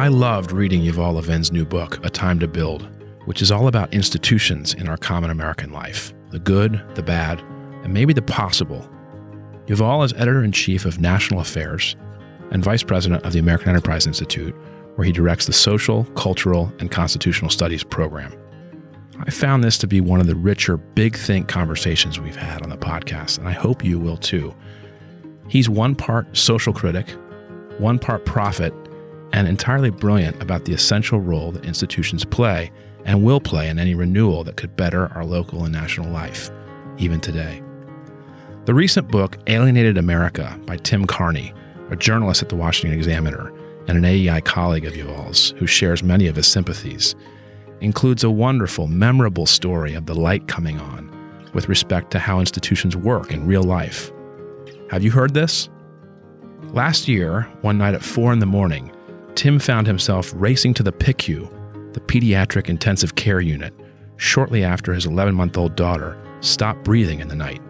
I loved reading Yuval Levin's new book, A Time to Build, which is all about institutions in our common American life the good, the bad, and maybe the possible. Yuval is editor in chief of National Affairs and vice president of the American Enterprise Institute, where he directs the Social, Cultural, and Constitutional Studies program. I found this to be one of the richer big think conversations we've had on the podcast, and I hope you will too. He's one part social critic, one part prophet, and entirely brilliant about the essential role that institutions play and will play in any renewal that could better our local and national life, even today. The recent book, Alienated America, by Tim Carney, a journalist at the Washington Examiner and an AEI colleague of Yuval's who shares many of his sympathies, includes a wonderful, memorable story of the light coming on with respect to how institutions work in real life. Have you heard this? Last year, one night at 4 in the morning, Tim found himself racing to the PICU, the Pediatric Intensive Care Unit, shortly after his 11 month old daughter stopped breathing in the night.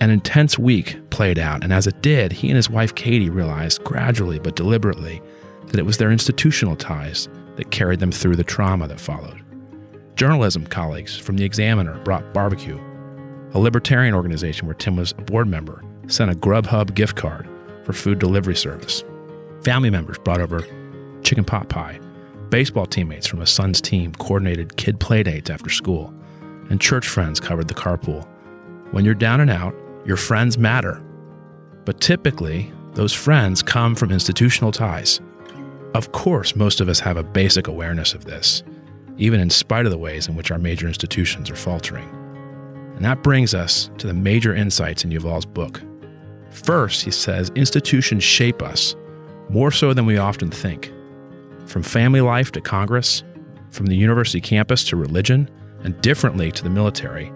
An intense week played out, and as it did, he and his wife Katie realized gradually but deliberately that it was their institutional ties that carried them through the trauma that followed. Journalism colleagues from The Examiner brought barbecue. A libertarian organization where Tim was a board member sent a Grubhub gift card for food delivery service. Family members brought over chicken pot pie. Baseball teammates from a son's team coordinated kid playdates after school. And church friends covered the carpool. When you're down and out, your friends matter. But typically, those friends come from institutional ties. Of course, most of us have a basic awareness of this, even in spite of the ways in which our major institutions are faltering. And that brings us to the major insights in Yuval's book. First, he says institutions shape us more so than we often think. From family life to Congress, from the university campus to religion, and differently to the military,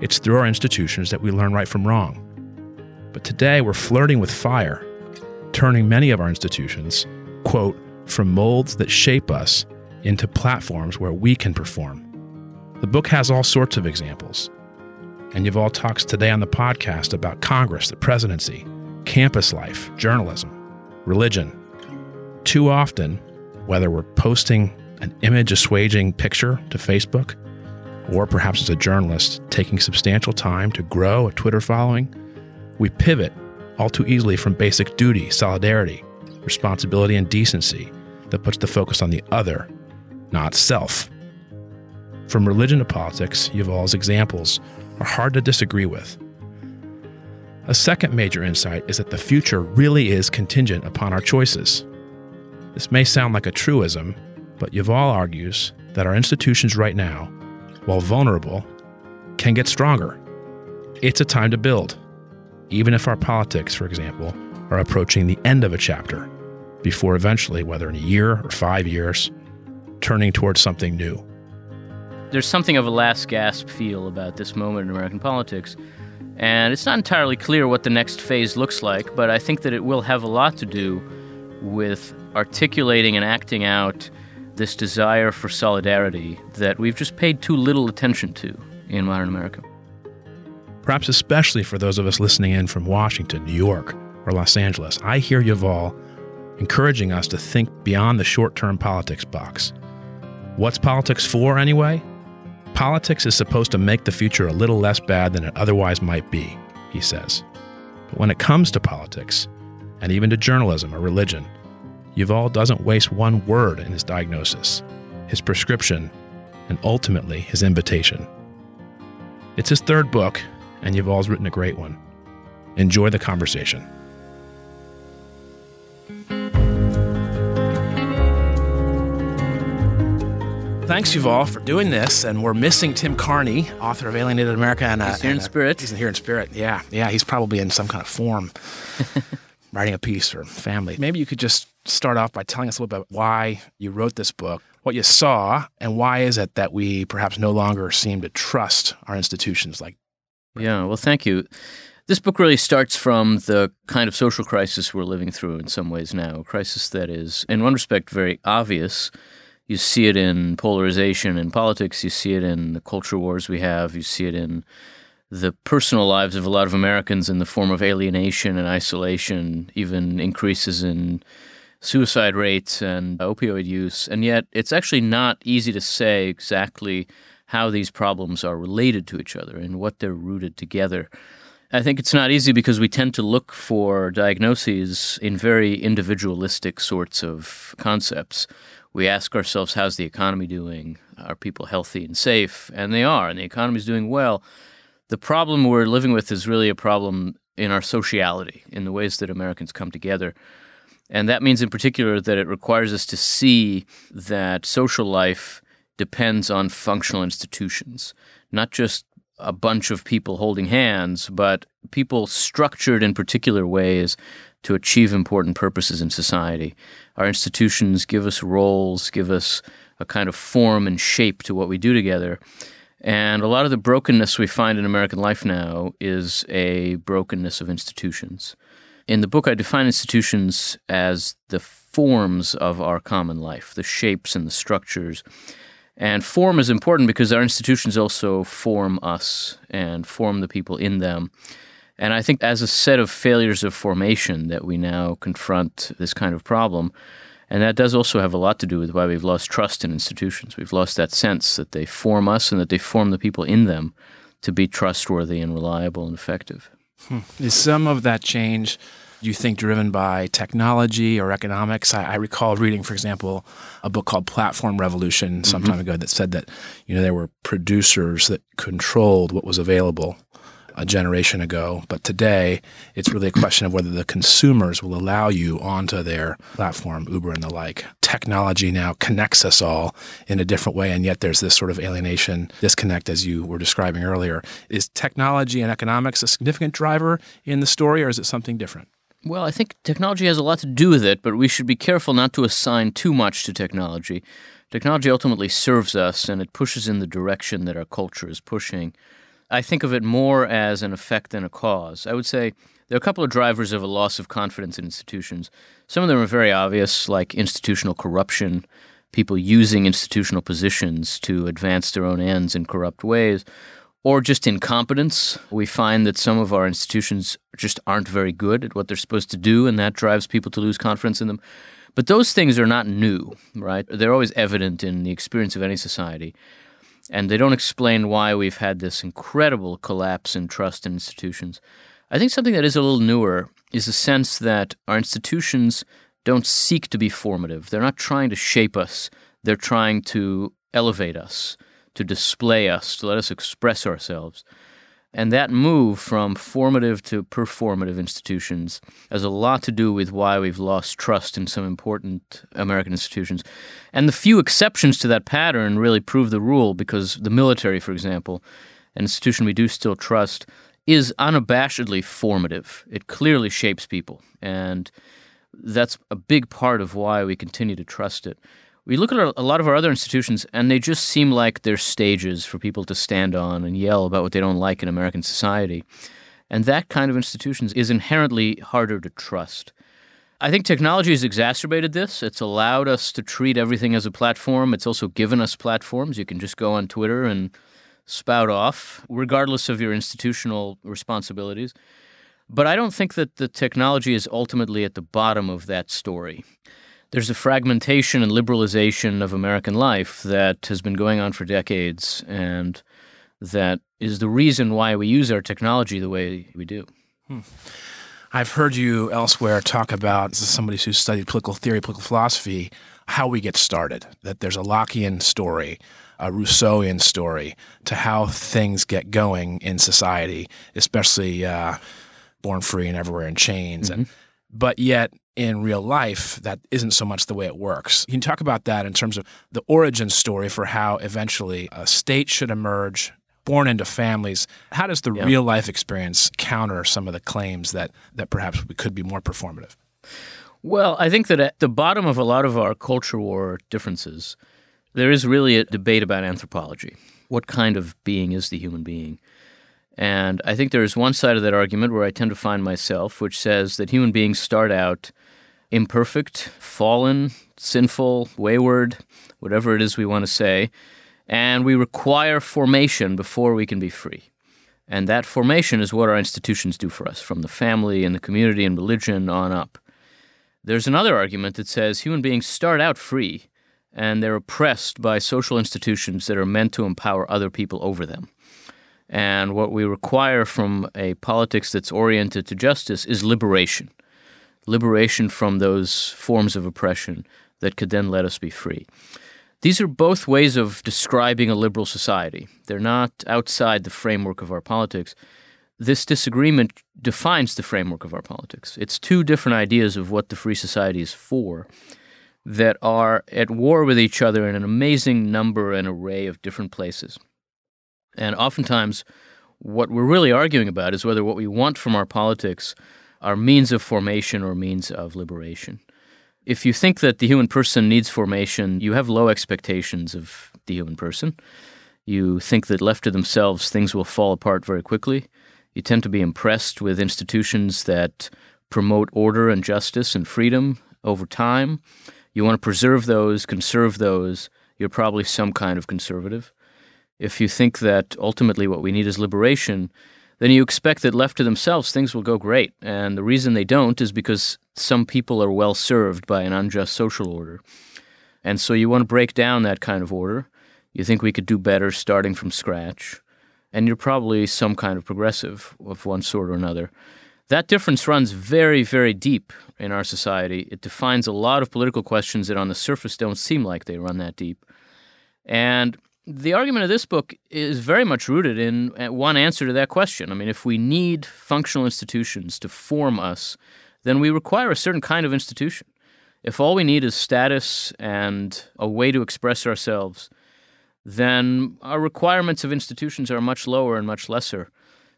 it's through our institutions that we learn right from wrong. But today we're flirting with fire, turning many of our institutions, quote, from molds that shape us into platforms where we can perform. The book has all sorts of examples. And Yuval talks today on the podcast about Congress, the presidency, campus life, journalism, religion. Too often, whether we're posting an image assuaging picture to Facebook, or perhaps as a journalist taking substantial time to grow a Twitter following, we pivot all too easily from basic duty, solidarity, responsibility, and decency that puts the focus on the other, not self. From religion to politics, Yuval's examples are hard to disagree with. A second major insight is that the future really is contingent upon our choices. This may sound like a truism, but Yuval argues that our institutions right now, while vulnerable, can get stronger. It's a time to build, even if our politics, for example, are approaching the end of a chapter before eventually, whether in a year or five years, turning towards something new. There's something of a last gasp feel about this moment in American politics. And it's not entirely clear what the next phase looks like, but I think that it will have a lot to do with articulating and acting out this desire for solidarity that we've just paid too little attention to in modern America. Perhaps especially for those of us listening in from Washington, New York, or Los Angeles, I hear Yuval encouraging us to think beyond the short term politics box. What's politics for, anyway? Politics is supposed to make the future a little less bad than it otherwise might be, he says. But when it comes to politics, and even to journalism or religion, Yuval doesn't waste one word in his diagnosis, his prescription, and ultimately his invitation. It's his third book, and Yuval's written a great one. Enjoy the conversation. Thanks, Yuval, for doing this. And we're missing Tim Carney, author of Alienated America. And, uh, he's here in uh, spirit. He's here in spirit. Yeah, yeah. He's probably in some kind of form, writing a piece for family. Maybe you could just start off by telling us a little bit about why you wrote this book, what you saw, and why is it that we perhaps no longer seem to trust our institutions like. Yeah. Well, thank you. This book really starts from the kind of social crisis we're living through in some ways now, a crisis that is, in one respect, very obvious you see it in polarization in politics. You see it in the culture wars we have. You see it in the personal lives of a lot of Americans in the form of alienation and isolation, even increases in suicide rates and opioid use. And yet, it's actually not easy to say exactly how these problems are related to each other and what they're rooted together. I think it's not easy because we tend to look for diagnoses in very individualistic sorts of concepts. We ask ourselves, how's the economy doing? Are people healthy and safe? And they are, and the economy is doing well. The problem we're living with is really a problem in our sociality, in the ways that Americans come together. And that means, in particular, that it requires us to see that social life depends on functional institutions, not just a bunch of people holding hands, but people structured in particular ways to achieve important purposes in society. Our institutions give us roles, give us a kind of form and shape to what we do together. And a lot of the brokenness we find in American life now is a brokenness of institutions. In the book, I define institutions as the forms of our common life, the shapes and the structures. And form is important because our institutions also form us and form the people in them. And I think as a set of failures of formation that we now confront this kind of problem. And that does also have a lot to do with why we've lost trust in institutions. We've lost that sense that they form us and that they form the people in them to be trustworthy and reliable and effective. Hmm. Is some of that change do you think driven by technology or economics? I, I, recall reading, for example, a book called Platform Revolution some mm-hmm. time ago that said that you know there were producers that controlled what was available a generation ago. But today, it's really a question of whether the consumers will allow you onto their platform, Uber and the like. Technology now connects us all in a different way, and yet there's this sort of alienation, disconnect, as you were describing earlier. Is technology and economics a significant driver in the story, or is it something different? Well, I think technology has a lot to do with it, but we should be careful not to assign too much to technology. Technology ultimately serves us and it pushes in the direction that our culture is pushing. I think of it more as an effect than a cause. I would say there are a couple of drivers of a loss of confidence in institutions. Some of them are very obvious, like institutional corruption, people using institutional positions to advance their own ends in corrupt ways, or just incompetence. We find that some of our institutions just aren't very good at what they're supposed to do, and that drives people to lose confidence in them. But those things are not new, right? They're always evident in the experience of any society and they don't explain why we've had this incredible collapse in trust in institutions. I think something that is a little newer is the sense that our institutions don't seek to be formative. They're not trying to shape us, they're trying to elevate us, to display us, to let us express ourselves. And that move from formative to performative institutions has a lot to do with why we've lost trust in some important American institutions. And the few exceptions to that pattern really prove the rule because the military, for example, an institution we do still trust, is unabashedly formative. It clearly shapes people. And that's a big part of why we continue to trust it we look at a lot of our other institutions and they just seem like they're stages for people to stand on and yell about what they don't like in American society. And that kind of institutions is inherently harder to trust. I think technology has exacerbated this. It's allowed us to treat everything as a platform. It's also given us platforms. You can just go on Twitter and spout off, regardless of your institutional responsibilities. But I don't think that the technology is ultimately at the bottom of that story there's a fragmentation and liberalization of American life that has been going on for decades, and that is the reason why we use our technology the way we do. Hmm. I've heard you elsewhere talk about, as somebody who's studied political theory, political philosophy, how we get started. That there's a Lockean story, a Rousseauian story to how things get going in society, especially uh, born free and everywhere in chains. Mm-hmm. And but yet in real life, that isn't so much the way it works. You Can talk about that in terms of the origin story for how eventually a state should emerge, born into families? How does the yeah. real life experience counter some of the claims that, that perhaps we could be more performative? Well, I think that at the bottom of a lot of our culture war differences, there is really a debate about anthropology. What kind of being is the human being? And I think there is one side of that argument where I tend to find myself, which says that human beings start out imperfect, fallen, sinful, wayward, whatever it is we want to say, and we require formation before we can be free. And that formation is what our institutions do for us, from the family and the community and religion on up. There's another argument that says human beings start out free and they're oppressed by social institutions that are meant to empower other people over them. And what we require from a politics that's oriented to justice is liberation liberation from those forms of oppression that could then let us be free. These are both ways of describing a liberal society. They're not outside the framework of our politics. This disagreement defines the framework of our politics. It's two different ideas of what the free society is for that are at war with each other in an amazing number and array of different places. And oftentimes, what we're really arguing about is whether what we want from our politics are means of formation or means of liberation. If you think that the human person needs formation, you have low expectations of the human person. You think that left to themselves, things will fall apart very quickly. You tend to be impressed with institutions that promote order and justice and freedom over time. You want to preserve those, conserve those. You're probably some kind of conservative. If you think that ultimately what we need is liberation, then you expect that left to themselves, things will go great. And the reason they don't is because some people are well served by an unjust social order. And so you want to break down that kind of order. You think we could do better starting from scratch. And you're probably some kind of progressive of one sort or another. That difference runs very, very deep in our society. It defines a lot of political questions that on the surface don't seem like they run that deep. And the argument of this book is very much rooted in uh, one answer to that question. I mean, if we need functional institutions to form us, then we require a certain kind of institution. If all we need is status and a way to express ourselves, then our requirements of institutions are much lower and much lesser.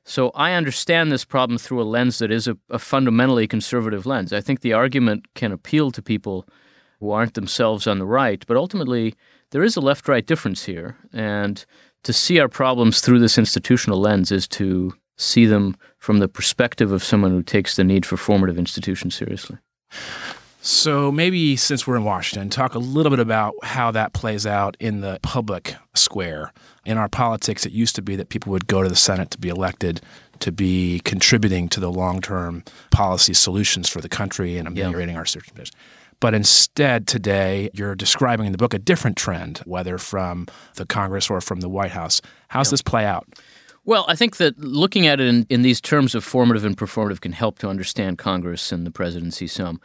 So I understand this problem through a lens that is a, a fundamentally conservative lens. I think the argument can appeal to people who aren't themselves on the right, but ultimately, there is a left right difference here. And to see our problems through this institutional lens is to see them from the perspective of someone who takes the need for formative institutions seriously. So, maybe since we're in Washington, talk a little bit about how that plays out in the public square. In our politics, it used to be that people would go to the Senate to be elected to be contributing to the long term policy solutions for the country and ameliorating yeah. our circumstances. But instead, today, you're describing in the book a different trend, whether from the Congress or from the White House. How's this play out? Well, I think that looking at it in, in these terms of formative and performative can help to understand Congress and the presidency some.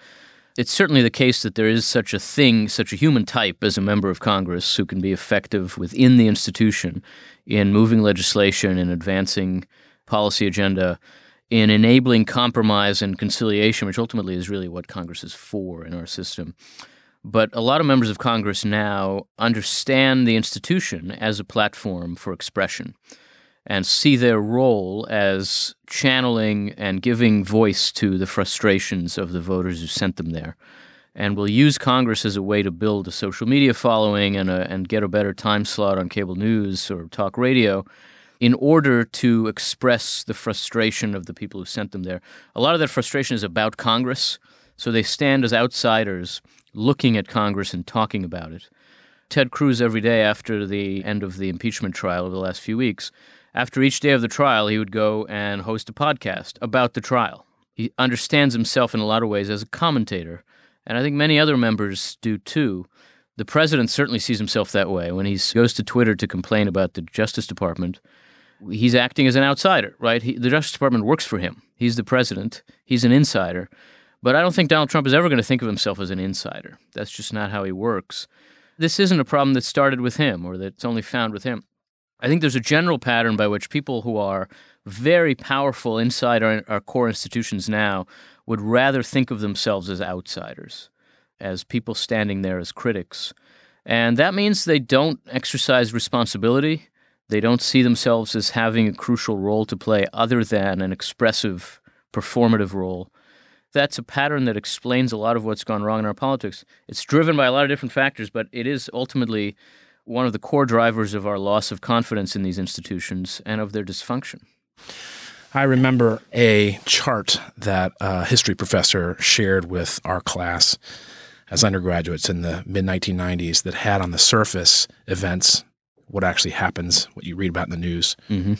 It's certainly the case that there is such a thing, such a human type as a member of Congress who can be effective within the institution in moving legislation and advancing policy agenda in enabling compromise and conciliation, which ultimately is really what Congress is for in our system. But a lot of members of Congress now understand the institution as a platform for expression and see their role as channeling and giving voice to the frustrations of the voters who sent them there. And will use Congress as a way to build a social media following and, a, and get a better time slot on cable news or talk radio in order to express the frustration of the people who sent them there. A lot of that frustration is about Congress, so they stand as outsiders looking at Congress and talking about it. Ted Cruz, every day after the end of the impeachment trial over the last few weeks, after each day of the trial, he would go and host a podcast about the trial. He understands himself in a lot of ways as a commentator, and I think many other members do too. The president certainly sees himself that way when he goes to Twitter to complain about the Justice Department he's acting as an outsider, right? He, the Justice Department works for him. He's the president. He's an insider. But I don't think Donald Trump is ever going to think of himself as an insider. That's just not how he works. This isn't a problem that started with him or that's only found with him. I think there's a general pattern by which people who are very powerful inside our, our core institutions now would rather think of themselves as outsiders, as people standing there as critics. And that means they don't exercise responsibility they don't see themselves as having a crucial role to play other than an expressive, performative role. That's a pattern that explains a lot of what's gone wrong in our politics. It's driven by a lot of different factors, but it is ultimately one of the core drivers of our loss of confidence in these institutions and of their dysfunction. I remember a chart that a history professor shared with our class as undergraduates in the mid 1990s that had on the surface events what actually happens, what you read about in the news. Mm-hmm.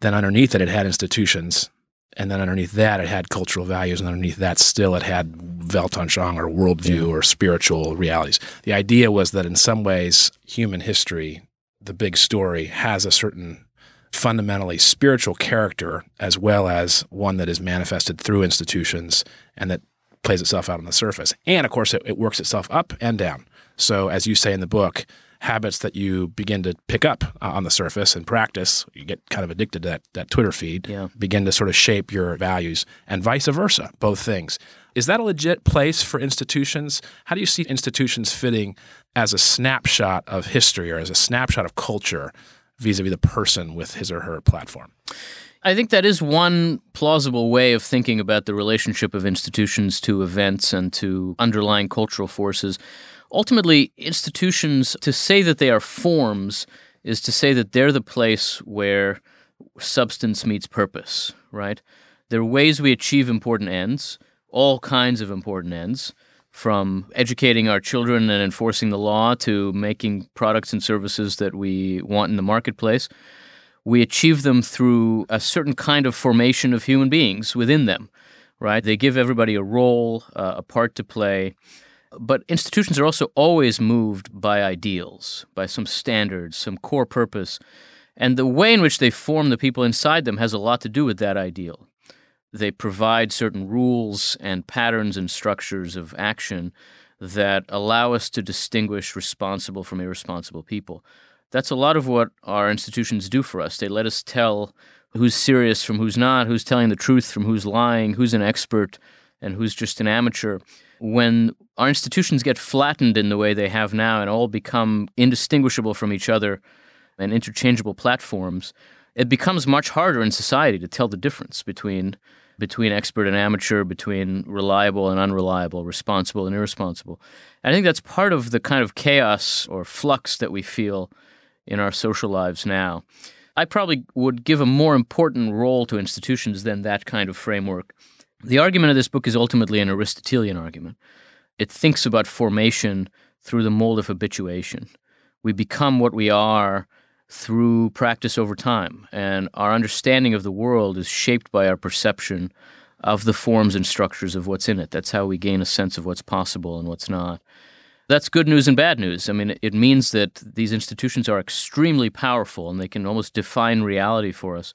Then underneath it, it had institutions and then underneath that it had cultural values, and underneath that still it had Weltanschauung or worldview yeah. or spiritual realities. The idea was that in some ways, human history, the big story, has a certain fundamentally spiritual character as well as one that is manifested through institutions and that plays itself out on the surface. And of course, it, it works itself up and down. So, as you say in the book, habits that you begin to pick up uh, on the surface and practice, you get kind of addicted to that, that Twitter feed, yeah. begin to sort of shape your values, and vice versa, both things. Is that a legit place for institutions? How do you see institutions fitting as a snapshot of history or as a snapshot of culture vis a vis the person with his or her platform? I think that is one plausible way of thinking about the relationship of institutions to events and to underlying cultural forces. Ultimately, institutions, to say that they are forms, is to say that they're the place where substance meets purpose, right? There are ways we achieve important ends, all kinds of important ends, from educating our children and enforcing the law to making products and services that we want in the marketplace. We achieve them through a certain kind of formation of human beings within them, right? They give everybody a role, uh, a part to play. But institutions are also always moved by ideals, by some standards, some core purpose. And the way in which they form the people inside them has a lot to do with that ideal. They provide certain rules and patterns and structures of action that allow us to distinguish responsible from irresponsible people. That's a lot of what our institutions do for us. They let us tell who's serious from who's not, who's telling the truth from who's lying, who's an expert and who's just an amateur when our institutions get flattened in the way they have now and all become indistinguishable from each other and interchangeable platforms, it becomes much harder in society to tell the difference between between expert and amateur, between reliable and unreliable, responsible and irresponsible. And I think that's part of the kind of chaos or flux that we feel in our social lives now. I probably would give a more important role to institutions than that kind of framework the argument of this book is ultimately an Aristotelian argument. It thinks about formation through the mold of habituation. We become what we are through practice over time, and our understanding of the world is shaped by our perception of the forms and structures of what's in it. That's how we gain a sense of what's possible and what's not. That's good news and bad news. I mean, it means that these institutions are extremely powerful and they can almost define reality for us.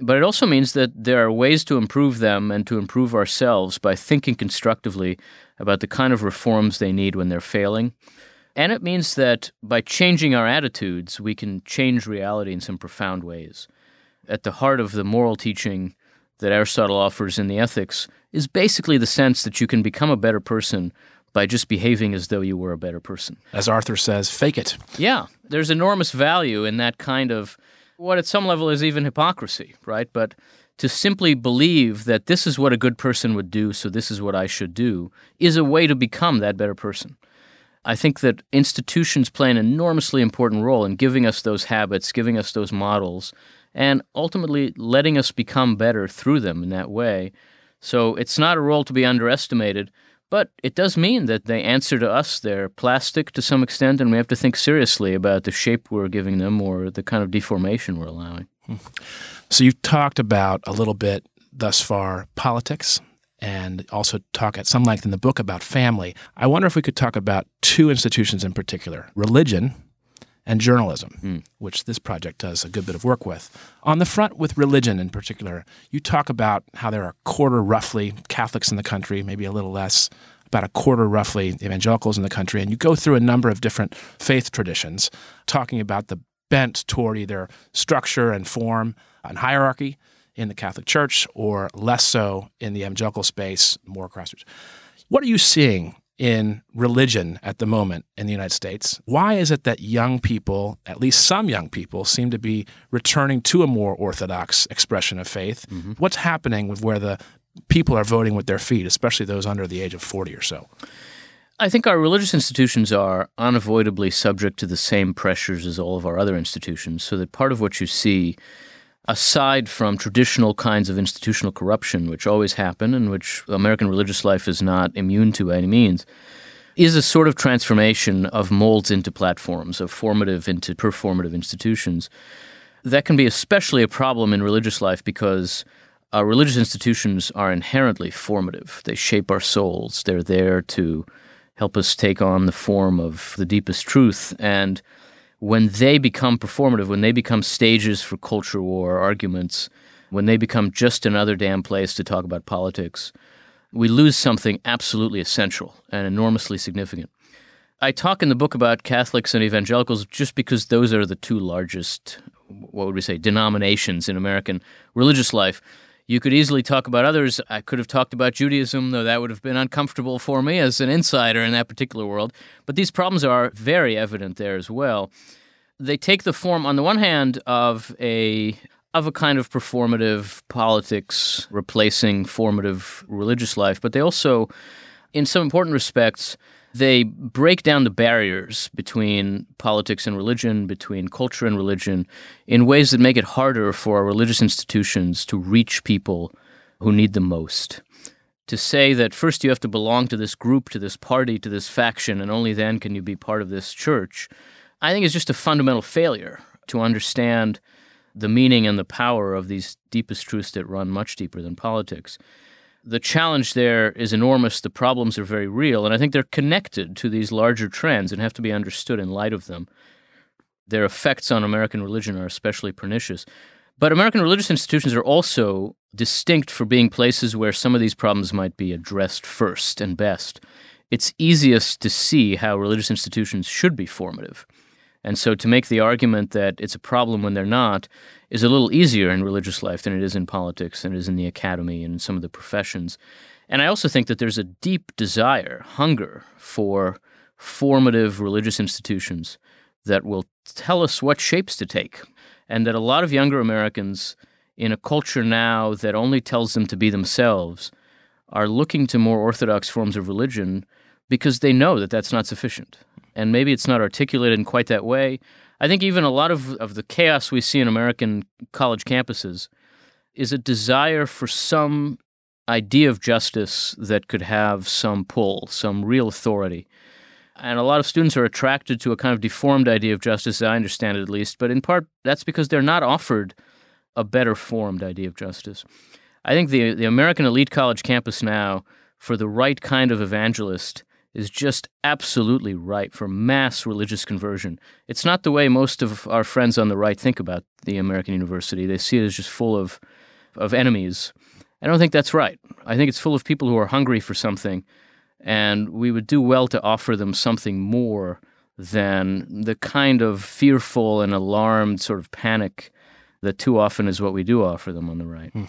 But it also means that there are ways to improve them and to improve ourselves by thinking constructively about the kind of reforms they need when they're failing. And it means that by changing our attitudes, we can change reality in some profound ways. At the heart of the moral teaching that Aristotle offers in the Ethics is basically the sense that you can become a better person by just behaving as though you were a better person. As Arthur says, fake it. Yeah, there's enormous value in that kind of what at some level is even hypocrisy, right? But to simply believe that this is what a good person would do, so this is what I should do, is a way to become that better person. I think that institutions play an enormously important role in giving us those habits, giving us those models, and ultimately letting us become better through them in that way. So it's not a role to be underestimated, but it does mean that they answer to us. They're plastic to some extent, and we have to think seriously about the shape we're giving them or the kind of deformation we're allowing. So you've talked about a little bit thus far politics and also talk at some length in the book about family. I wonder if we could talk about two institutions in particular religion and journalism, mm. which this project does a good bit of work with. On the front with religion in particular, you talk about how there are a quarter roughly Catholics in the country, maybe a little less, about a quarter roughly evangelicals in the country, and you go through a number of different faith traditions, talking about the bent toward either structure and form and hierarchy in the Catholic Church or less so in the evangelical space, more grassroots. What are you seeing in religion at the moment in the United States. Why is it that young people, at least some young people, seem to be returning to a more orthodox expression of faith? Mm-hmm. What's happening with where the people are voting with their feet, especially those under the age of 40 or so? I think our religious institutions are unavoidably subject to the same pressures as all of our other institutions, so that part of what you see aside from traditional kinds of institutional corruption, which always happen and which American religious life is not immune to by any means, is a sort of transformation of molds into platforms, of formative into performative institutions. That can be especially a problem in religious life because Our religious institutions are inherently formative. They shape our souls. They're there to help us take on the form of the deepest truth. And when they become performative, when they become stages for culture war arguments, when they become just another damn place to talk about politics, we lose something absolutely essential and enormously significant. I talk in the book about Catholics and evangelicals just because those are the two largest, what would we say, denominations in American religious life. You could easily talk about others. I could have talked about Judaism, though that would have been uncomfortable for me as an insider in that particular world. But these problems are very evident there as well. They take the form, on the one hand, of a of a kind of performative politics replacing formative religious life, but they also, in some important respects, they break down the barriers between politics and religion, between culture and religion, in ways that make it harder for our religious institutions to reach people who need them most. To say that first you have to belong to this group, to this party, to this faction, and only then can you be part of this church, I think is just a fundamental failure to understand the meaning and the power of these deepest truths that run much deeper than politics the challenge there is enormous. The problems are very real, and I think they're connected to these larger trends and have to be understood in light of them. Their effects on American religion are especially pernicious. But American religious institutions are also distinct for being places where some of these problems might be addressed first and best. It's easiest to see how religious institutions should be formative. And so to make the argument that it's a problem when they're not is a little easier in religious life than it is in politics and it is in the academy and in some of the professions. And I also think that there's a deep desire, hunger for formative religious institutions that will tell us what shapes to take. And that a lot of younger Americans, in a culture now that only tells them to be themselves, are looking to more orthodox forms of religion because they know that that's not sufficient and maybe it's not articulated in quite that way. I think even a lot of, of the chaos we see in American college campuses is a desire for some idea of justice that could have some pull, some real authority. And a lot of students are attracted to a kind of deformed idea of justice, I understand it at least, but in part that's because they're not offered a better formed idea of justice. I think the, the American elite college campus now, for the right kind of evangelist, is just absolutely right for mass religious conversion. It's not the way most of our friends on the right think about the American university. They see it as just full of, of enemies. I don't think that's right. I think it's full of people who are hungry for something, and we would do well to offer them something more than the kind of fearful and alarmed sort of panic that too often is what we do offer them on the right.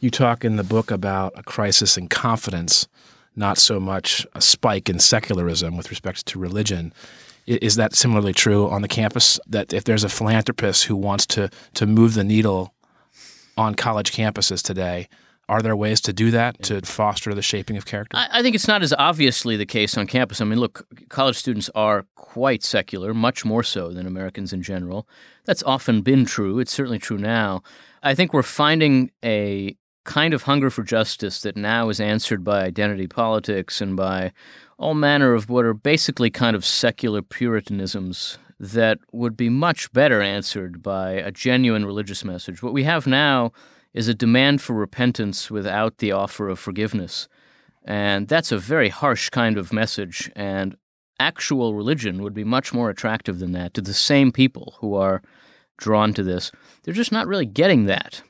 You talk in the book about a crisis in confidence not so much a spike in secularism with respect to religion. Is that similarly true on the campus? That if there's a philanthropist who wants to to move the needle on college campuses today, are there ways to do that to foster the shaping of character? I, I, think it's not as obviously the case on campus. I mean, look, college students are quite secular, much more so than Americans in general. That's often been true. It's certainly true now. I think we're finding a kind of hunger for justice that now is answered by identity politics and by all manner of what are basically kind of secular puritanisms that would be much better answered by a genuine religious message. What we have now is a demand for repentance without the offer of forgiveness. And that's a very harsh kind of message. And actual religion would be much more attractive than that to the same people who are drawn to this. They're just not really getting that.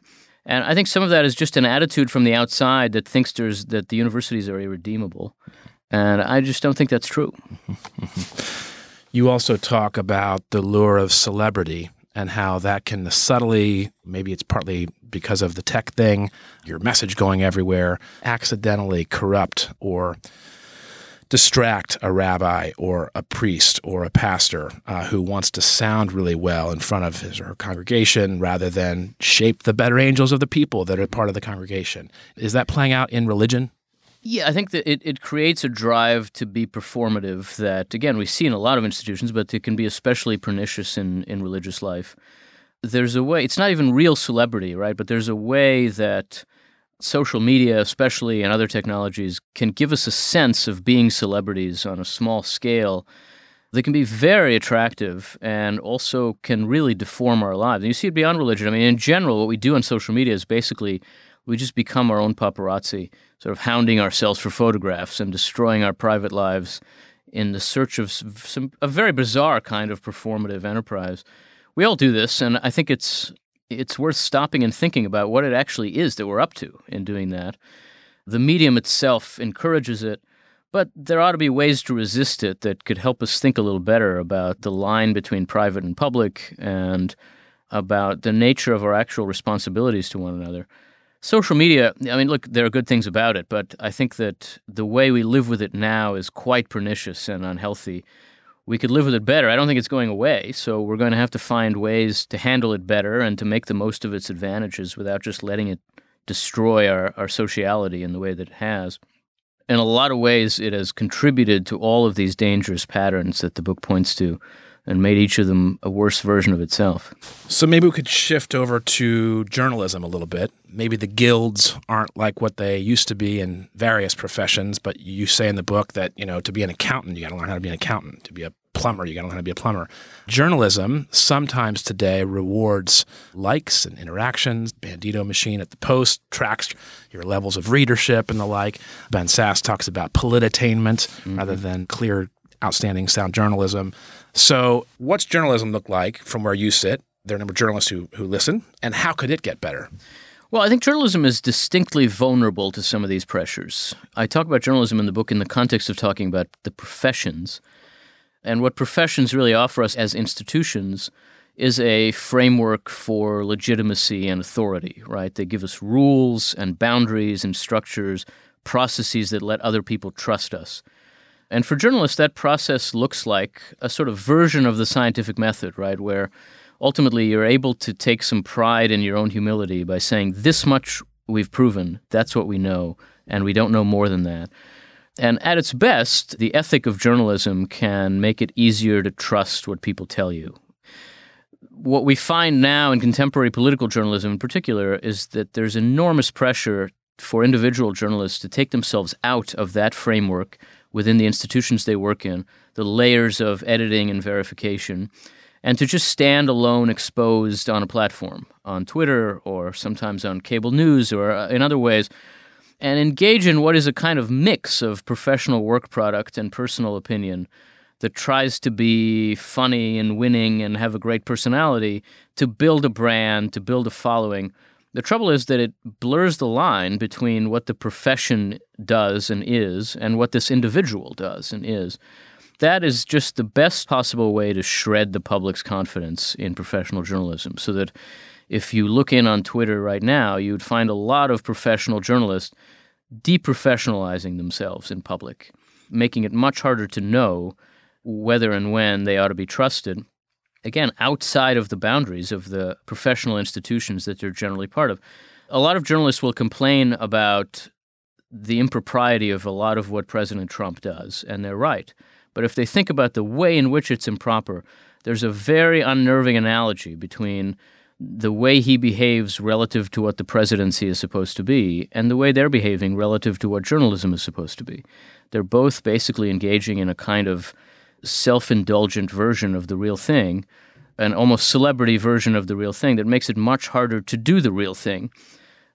And I think some of that is just an attitude from the outside that thinks there's that the universities are irredeemable. And I just don't think that's true. you also talk about the lure of celebrity and how that can subtly, maybe it's partly because of the tech thing, your message going everywhere, accidentally corrupt or distract a rabbi or a priest or a pastor uh, who wants to sound really well in front of his or her congregation rather than shape the better angels of the people that are part of the congregation. Is that playing out in religion? Yeah, I think that it, it creates a drive to be performative that, again, we see in a lot of institutions, but it can be especially pernicious in, in religious life. There's a way, it's not even real celebrity, right? But there's a way that social media, especially and other technologies, can give us a sense of being celebrities on a small scale they can be very attractive and also can really deform our lives. And you see it beyond religion. I mean, in general, what we do on social media is basically we just become our own paparazzi, sort of hounding ourselves for photographs and destroying our private lives in the search of some a very bizarre kind of performative enterprise. We all do this, and I think it's it's worth stopping and thinking about what it actually is that we're up to in doing that. The medium itself encourages it, but there ought to be ways to resist it that could help us think a little better about the line between private and public and about the nature of our actual responsibilities to one another. Social media, I mean, look, there are good things about it, but I think that the way we live with it now is quite pernicious and unhealthy. We could live with it better. I don't think it's going away, so we're going to have to find ways to handle it better and to make the most of its advantages without just letting it destroy our, our sociality in the way that it has. In a lot of ways, it has contributed to all of these dangerous patterns that the book points to and made each of them a worse version of itself. So maybe we could shift over to journalism a little bit. Maybe the guilds aren't like what they used to be in various professions, but you say in the book that, you know, to be an accountant, you got to learn how to be an accountant. To be a plumber, you got to learn how to be a plumber. Journalism sometimes today rewards likes and interactions. Bandito machine at the Post tracks your levels of readership and the like. Ben Sasse talks about politainment mm-hmm. rather than clear outstanding sound journalism. So, what's journalism look like from where you sit? There are a number of journalists who, who listen, and how could it get better? Well, I think journalism is distinctly vulnerable to some of these pressures. I talk about journalism in the book in the context of talking about the professions. And what professions really offer us as institutions is a framework for legitimacy and authority, right? They give us rules and boundaries and structures, processes that let other people trust us. And for journalists, that process looks like a sort of version of the scientific method, right? Where ultimately you're able to take some pride in your own humility by saying, this much we've proven, that's what we know, and we don't know more than that. And at its best, the ethic of journalism can make it easier to trust what people tell you. What we find now in contemporary political journalism in particular is that there's enormous pressure for individual journalists to take themselves out of that framework within the institutions they work in, the layers of editing and verification, and to just stand alone exposed on a platform, on Twitter or sometimes on cable news or uh, in other ways, and engage in what is a kind of mix of professional work product and personal opinion that tries to be funny and winning and have a great personality to build a brand, to build a following the trouble is that it blurs the line between what the profession does and is and what this individual does and is. That is just the best possible way to shred the public's confidence in professional journalism. So that if you look in on Twitter right now, you'd find a lot of professional journalists deprofessionalizing themselves in public, making it much harder to know whether and when they ought to be trusted again, outside of the boundaries of the professional institutions that they're generally part of. A lot of journalists will complain about the impropriety of a lot of what President Trump does, and they're right. But if they think about the way in which it's improper, there's a very unnerving analogy between the way he behaves relative to what the presidency is supposed to be and the way they're behaving relative to what journalism is supposed to be. They're both basically engaging in a kind of self indulgent version of the real thing, an almost celebrity version of the real thing that makes it much harder to do the real thing.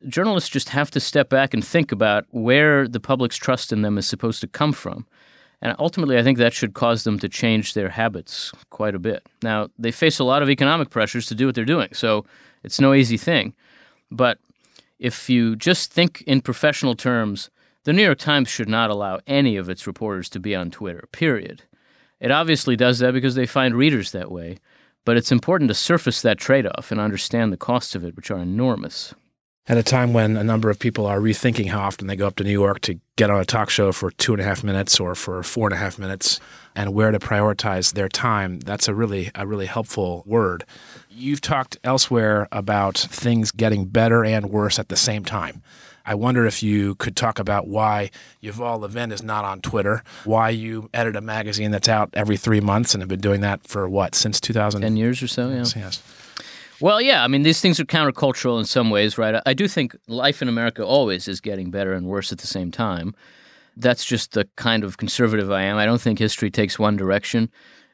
Journalists just have to step back and think about where the public's trust in them is supposed to come from. And ultimately, I think that should cause them to change their habits quite a bit. Now, they face a lot of economic pressures to do what they're doing, so it's no easy thing. But if you just think in professional terms, the New York Times should not allow any of its reporters to be on Twitter, period. It obviously does that because they find readers that way, but it's important to surface that trade off and understand the costs of it, which are enormous. At a time when a number of people are rethinking how often they go up to New York to get on a talk show for two and a half minutes or for four and a half minutes and where to prioritize their time, that's a really a really helpful word. You've talked elsewhere about things getting better and worse at the same time. I wonder if you could talk about why Yuval Levin is not on Twitter, why you edit a magazine that's out every three months and have been doing that for what, since 2000? 10 years or so, yeah. Yes. Well, yeah, I mean, these things are countercultural in some ways, right? I do think life in America always is getting better and worse at the same time. That's just the kind of conservative I am. I don't think history takes one direction.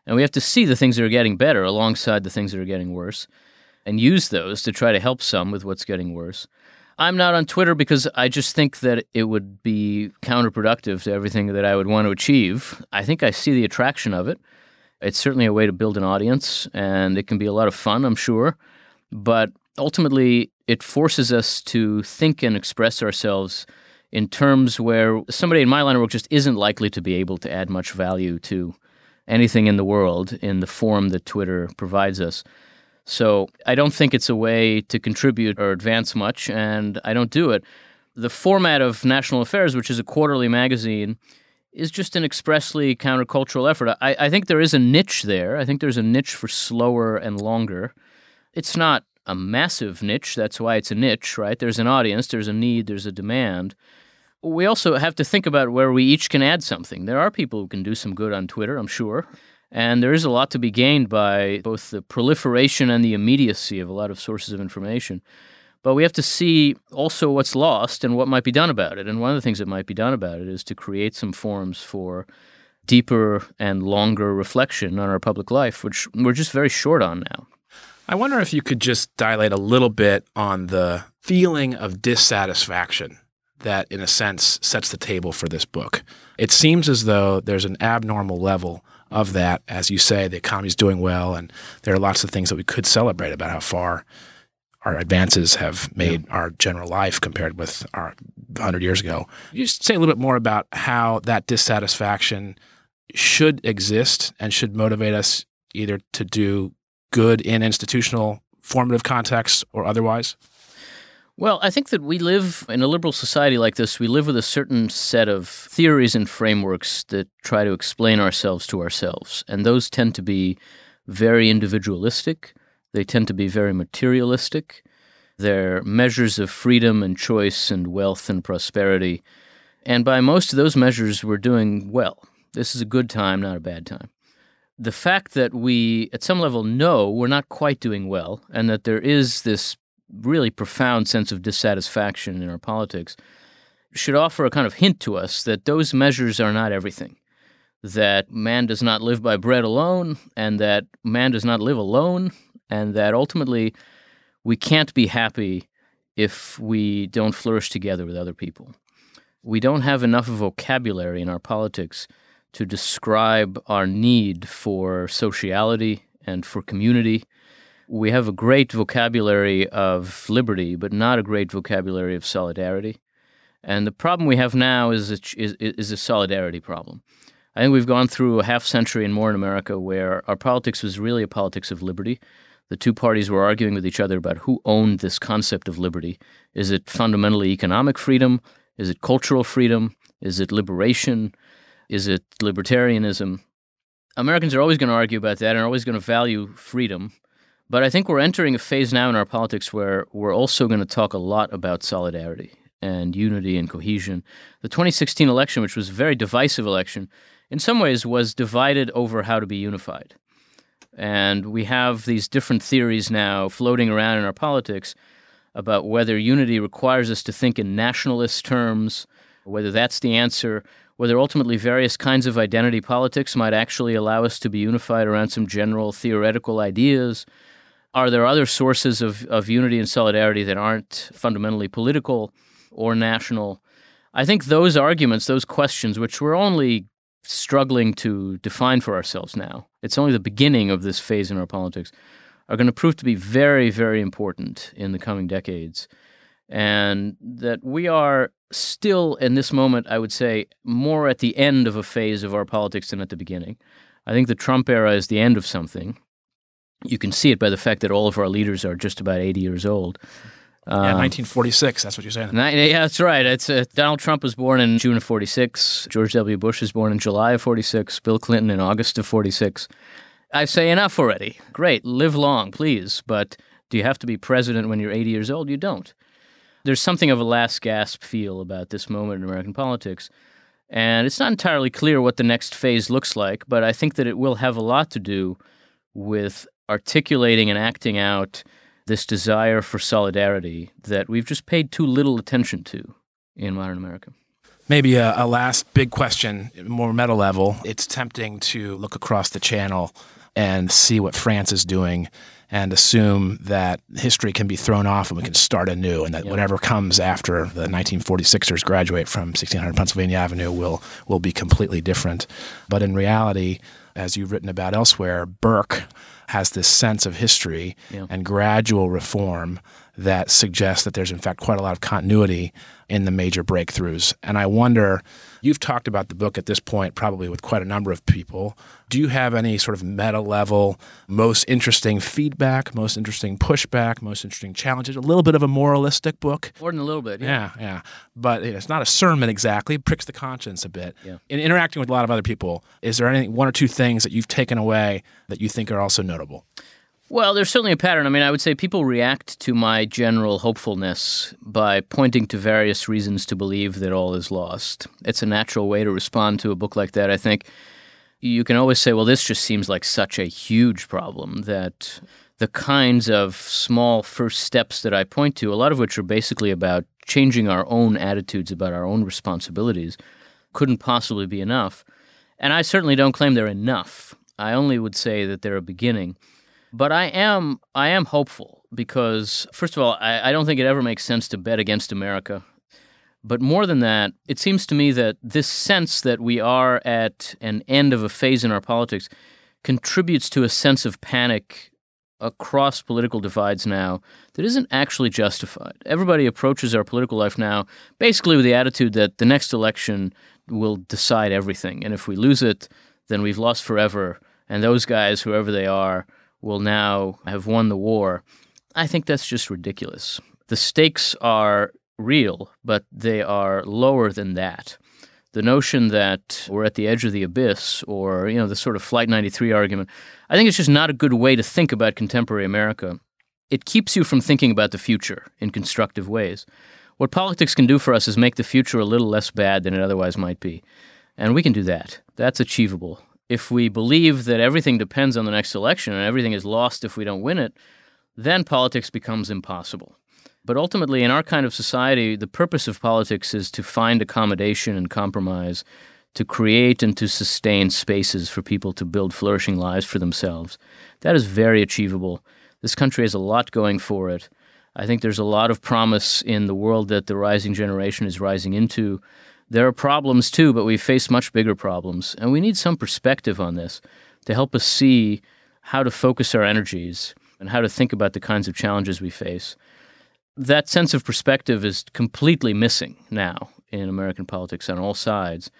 And we have to see the things that are getting better alongside the things that are getting worse and use those to try to help some with what's getting worse. I'm not on Twitter because I just think that it would be counterproductive to everything that I would want to achieve. I think I see the attraction of it. It's certainly a way to build an audience, and it can be a lot of fun, I'm sure. But ultimately, it forces us to think and express ourselves in terms where somebody in my line of work just isn't likely to be able to add much value to anything in the world in the form that Twitter provides us. So I don't think it's a way to contribute or advance much, and I don't do it. The format of National Affairs, which is a quarterly magazine, is just an expressly countercultural effort. I, I think there is a niche there. I think there's a niche for slower and longer. It's not a massive niche. That's why it's a niche, right? There's an audience, there's a need, there's a demand. We also have to think about where we each can add something. There are people who can do some good on Twitter, I'm sure. And there is a lot to be gained by both the proliferation and the immediacy of a lot of sources of information. But we have to see also what's lost and what might be done about it. And one of the things that might be done about it is to create some forums for deeper and longer reflection on our public life, which we're just very short on now. I wonder if you could just dilate a little bit on the feeling of dissatisfaction that, in a sense, sets the table for this book. It seems as though there's an abnormal level of that. As you say, the economy is doing well, and there are lots of things that we could celebrate about how far our advances have made yeah. our general life compared with our 100 years ago. You just say a little bit more about how that dissatisfaction should exist and should motivate us either to do good in institutional formative contexts or otherwise? Well, I think that we live in a liberal society like this. We live with a certain set of theories and frameworks that try to explain ourselves to ourselves. And those tend to be very individualistic, they tend to be very materialistic. They're measures of freedom and choice and wealth and prosperity. And by most of those measures, we're doing well. This is a good time, not a bad time. The fact that we, at some level, know we're not quite doing well and that there is this really profound sense of dissatisfaction in our politics should offer a kind of hint to us that those measures are not everything. That man does not live by bread alone, and that man does not live alone, and that ultimately we can't be happy if we don't flourish together with other people. We don't have enough vocabulary in our politics to describe our need for sociality and for community we have a great vocabulary of liberty, but not a great vocabulary of solidarity. And the problem we have now is a, is, is a solidarity problem. I think we've gone through a half century and more in America where our politics was really a politics of liberty. The two parties were arguing with each other about who owned this concept of liberty. Is it fundamentally economic freedom? Is it cultural freedom? Is it liberation? Is it libertarianism? Americans are always going to argue about that and are always going to value freedom. But I think we're entering a phase now in our politics where we're also going to talk a lot about solidarity and unity and cohesion. The 2016 election, which was a very divisive election, in some ways was divided over how to be unified. And we have these different theories now floating around in our politics about whether unity requires us to think in nationalist terms, whether that's the answer, whether ultimately various kinds of identity politics might actually allow us to be unified around some general theoretical ideas are there other sources of, of unity and solidarity that aren't fundamentally political or national? I think those arguments, those questions, which we're only struggling to define for ourselves now, it's only the beginning of this phase in our politics, are going to prove to be very, very important in the coming decades. And that we are still, in this moment, I would say, more at the end of a phase of our politics than at the beginning. I think the Trump era is the end of something. You can see it by the fact that all of our leaders are just about 80 years old. Um, yeah, 1946. That's what you're saying. yeah, that's right. It's uh, Donald Trump was born in June of 46. George W. Bush was born in July of 46. Bill Clinton in August of 46. I say enough already. Great, live long, please. But do you have to be president when you're 80 years old? You don't. There's something of a last gasp feel about this moment in American politics. And it's not entirely clear what the next phase looks like, but I think that it will have a lot to do with articulating and acting out this desire for solidarity that we've just paid too little attention to in modern America. Maybe a, a last big question, more meta level. It's tempting to look across the channel and see what France is doing and assume that history can be thrown off and we can start anew, and that yep. whatever comes after the 1946ers graduate from 1600 Pennsylvania Avenue will will be completely different. But in reality, as you've written about elsewhere, Burke has this sense of history yeah. and gradual reform that suggests that there's in fact quite a lot of continuity in the major breakthroughs. And I wonder, you've talked about the book at this point probably with quite a number of people. Do you have any sort of meta level, most interesting feedback, most interesting pushback, most interesting challenges? A little bit of a moralistic book. More than a little bit, yeah. Yeah, yeah. But it's not a sermon exactly, it pricks the conscience a bit. Yeah. In interacting with a lot of other people, is there any one or two things that you've taken away that you think are also notable? Well, there's certainly a pattern. I mean, I would say people react to my general hopefulness by pointing to various reasons to believe that all is lost. It's a natural way to respond to a book like that, I think. You can always say, well, this just seems like such a huge problem that the kinds of small first steps that I point to, a lot of which are basically about changing our own attitudes about our own responsibilities, couldn't possibly be enough. And I certainly don't claim they're enough. I only would say that they're a beginning. But I am I am hopeful because first of all, I, I don't think it ever makes sense to bet against America. But more than that, it seems to me that this sense that we are at an end of a phase in our politics contributes to a sense of panic across political divides now that isn't actually justified. Everybody approaches our political life now basically with the attitude that the next election will decide everything. And if we lose it, then we've lost forever. And those guys, whoever they are, will now have won the war. I think that's just ridiculous. The stakes are real, but they are lower than that. The notion that we're at the edge of the abyss, or you know, the sort of Flight 93 argument, I think it's just not a good way to think about contemporary America. It keeps you from thinking about the future in constructive ways. What politics can do for us is make the future a little less bad than it otherwise might be. And we can do that. That's achievable if we believe that everything depends on the next election and everything is lost if we don't win it, then politics becomes impossible. But ultimately, in our kind of society, the purpose of politics is to find accommodation and compromise, to create and to sustain spaces for people to build flourishing lives for themselves. That is very achievable. This country has a lot going for it. I think there's a lot of promise in the world that the rising generation is rising into. There are problems too, but we face much bigger problems. And we need some perspective on this to help us see how to focus our energies and how to think about the kinds of challenges we face. That sense of perspective is completely missing now in American politics on all sides.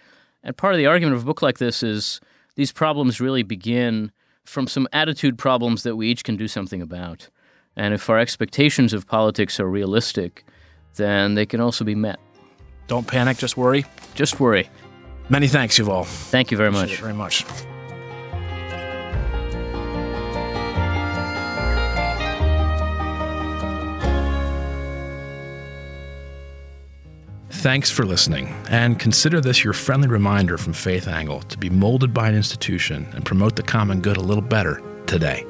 And part of the argument of a book like this is these problems really begin from some attitude problems that we each can do something about. And if our expectations of politics are realistic, then they can also be met. Don't panic, just worry. Just worry. Many thanks, Yuval. Thank you very much. very much. Thanks for listening, and consider this your friendly reminder from Faith Angle to be molded by an institution and promote the common good a little better today.